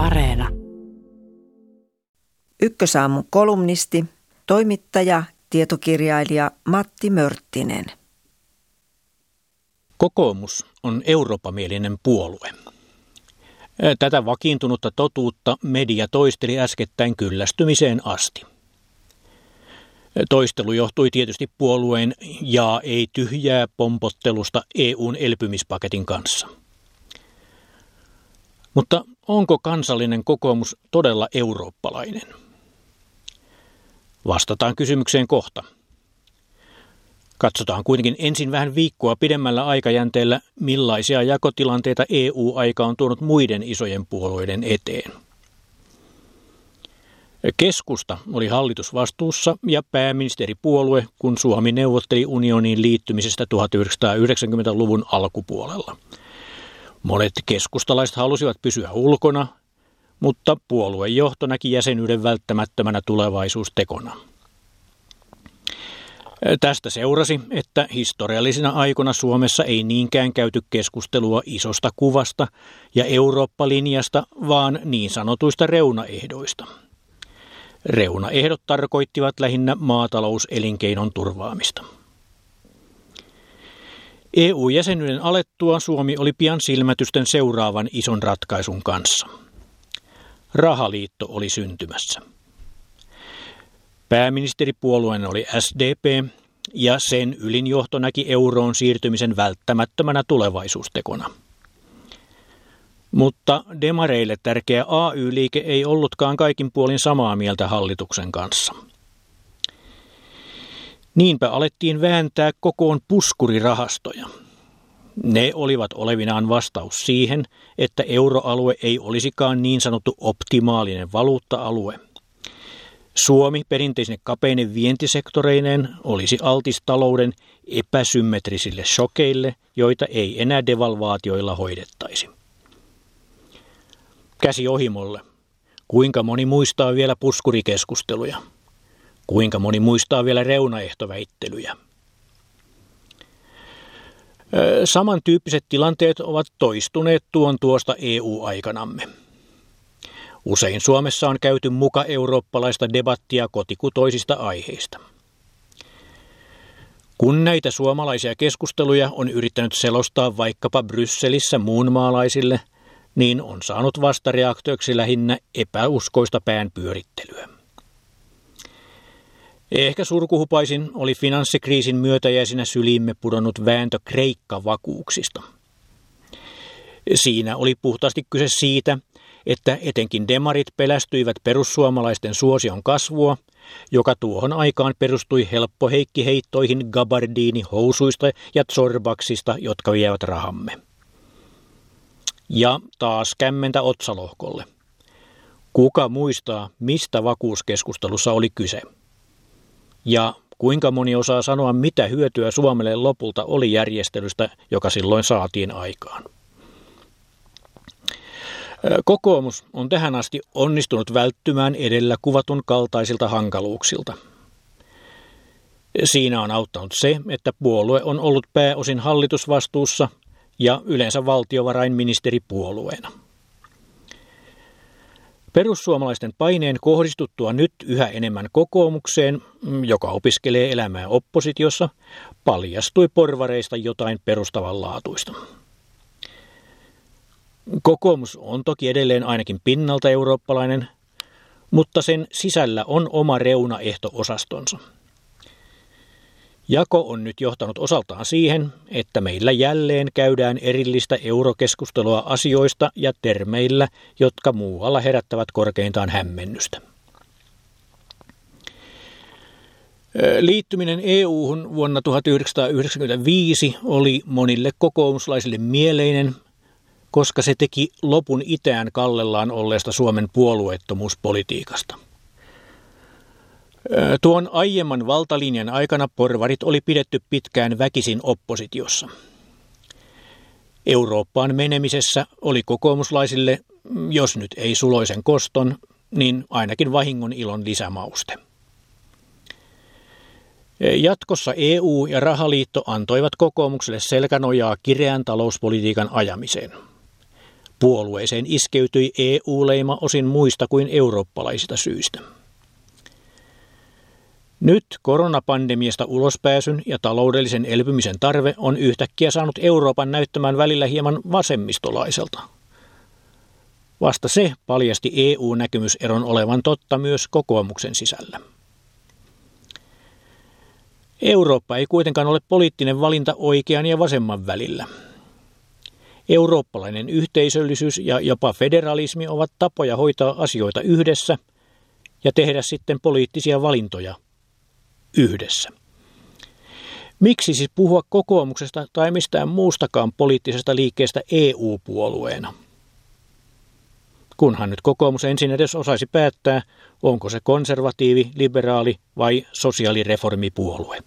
Areena. Ykkösaamun kolumnisti, toimittaja, tietokirjailija Matti Mörttinen. Kokoomus on eurooppamielinen puolue. Tätä vakiintunutta totuutta media toisteli äskettäin kyllästymiseen asti. Toistelu johtui tietysti puolueen ja ei tyhjää pompottelusta EUn elpymispaketin kanssa. Mutta onko kansallinen kokoomus todella eurooppalainen? Vastataan kysymykseen kohta. Katsotaan kuitenkin ensin vähän viikkoa pidemmällä aikajänteellä, millaisia jakotilanteita EU-aika on tuonut muiden isojen puolueiden eteen. Keskusta oli hallitusvastuussa ja pääministeripuolue, kun Suomi neuvotteli unioniin liittymisestä 1990-luvun alkupuolella. Monet keskustalaiset halusivat pysyä ulkona, mutta puolueen johto näki jäsenyyden välttämättömänä tulevaisuustekona. Tästä seurasi, että historiallisina aikoina Suomessa ei niinkään käyty keskustelua isosta kuvasta ja Eurooppa-linjasta, vaan niin sanotuista reunaehdoista. Reunaehdot tarkoittivat lähinnä maatalouselinkeinon turvaamista. EU-jäsenyyden alettua Suomi oli pian silmätysten seuraavan ison ratkaisun kanssa. Rahaliitto oli syntymässä. Pääministeripuolueen oli SDP ja sen ylinjohto näki euroon siirtymisen välttämättömänä tulevaisuustekona. Mutta demareille tärkeä AY-liike ei ollutkaan kaikin puolin samaa mieltä hallituksen kanssa. Niinpä alettiin vääntää kokoon puskurirahastoja. Ne olivat olevinaan vastaus siihen, että euroalue ei olisikaan niin sanottu optimaalinen valuutta-alue – Suomi perinteisine kapeinen vientisektoreineen olisi altis talouden epäsymmetrisille shokeille, joita ei enää devalvaatioilla hoidettaisi. Käsi ohimolle. Kuinka moni muistaa vielä puskurikeskusteluja? Kuinka moni muistaa vielä reunaehtoväittelyjä? Samantyyppiset tilanteet ovat toistuneet tuon tuosta EU-aikanamme. Usein Suomessa on käyty muka eurooppalaista debattia kotikutoisista aiheista. Kun näitä suomalaisia keskusteluja on yrittänyt selostaa vaikkapa Brysselissä muunmaalaisille, niin on saanut vastareaktioksi lähinnä epäuskoista päänpyörittelyä. Ehkä surkuhupaisin oli finanssikriisin myötäjäisinä syliimme pudonnut vääntö Kreikka-vakuuksista. Siinä oli puhtaasti kyse siitä, että etenkin demarit pelästyivät perussuomalaisten suosion kasvua, joka tuohon aikaan perustui helppoheikkiheittoihin gabardini housuista ja zorbaksista, jotka vievät rahamme. Ja taas kämmentä otsalohkolle. Kuka muistaa, mistä vakuuskeskustelussa oli kyse? Ja kuinka moni osaa sanoa, mitä hyötyä Suomelle lopulta oli järjestelystä, joka silloin saatiin aikaan? Kokoomus on tähän asti onnistunut välttymään edellä kuvatun kaltaisilta hankaluuksilta. Siinä on auttanut se, että puolue on ollut pääosin hallitusvastuussa ja yleensä valtiovarainministeripuolueena. Perussuomalaisten paineen kohdistuttua nyt yhä enemmän kokoomukseen, joka opiskelee elämää oppositiossa, paljastui porvareista jotain perustavanlaatuista. Kokoomus on toki edelleen ainakin pinnalta eurooppalainen, mutta sen sisällä on oma reunaehto-osastonsa. Jako on nyt johtanut osaltaan siihen, että meillä jälleen käydään erillistä eurokeskustelua asioista ja termeillä, jotka muualla herättävät korkeintaan hämmennystä. Liittyminen EU-hun vuonna 1995 oli monille kokoomuslaisille mieleinen – koska se teki lopun itään kallellaan olleesta Suomen puolueettomuuspolitiikasta. Tuon aiemman valtalinjan aikana porvarit oli pidetty pitkään väkisin oppositiossa. Eurooppaan menemisessä oli kokoomuslaisille, jos nyt ei suloisen koston, niin ainakin vahingon ilon lisämauste. Jatkossa EU ja rahaliitto antoivat kokoomukselle selkänojaa kireän talouspolitiikan ajamiseen – Puolueeseen iskeytyi EU-leima osin muista kuin eurooppalaisista syistä. Nyt koronapandemiasta ulospääsyn ja taloudellisen elpymisen tarve on yhtäkkiä saanut Euroopan näyttämään välillä hieman vasemmistolaiselta. Vasta se paljasti EU-näkymyseron olevan totta myös kokoomuksen sisällä. Eurooppa ei kuitenkaan ole poliittinen valinta oikean ja vasemman välillä. Eurooppalainen yhteisöllisyys ja jopa federalismi ovat tapoja hoitaa asioita yhdessä ja tehdä sitten poliittisia valintoja yhdessä. Miksi siis puhua kokoomuksesta tai mistään muustakaan poliittisesta liikkeestä EU-puolueena? Kunhan nyt kokoomus ensin edes osaisi päättää, onko se konservatiivi, liberaali vai sosiaalireformipuolue.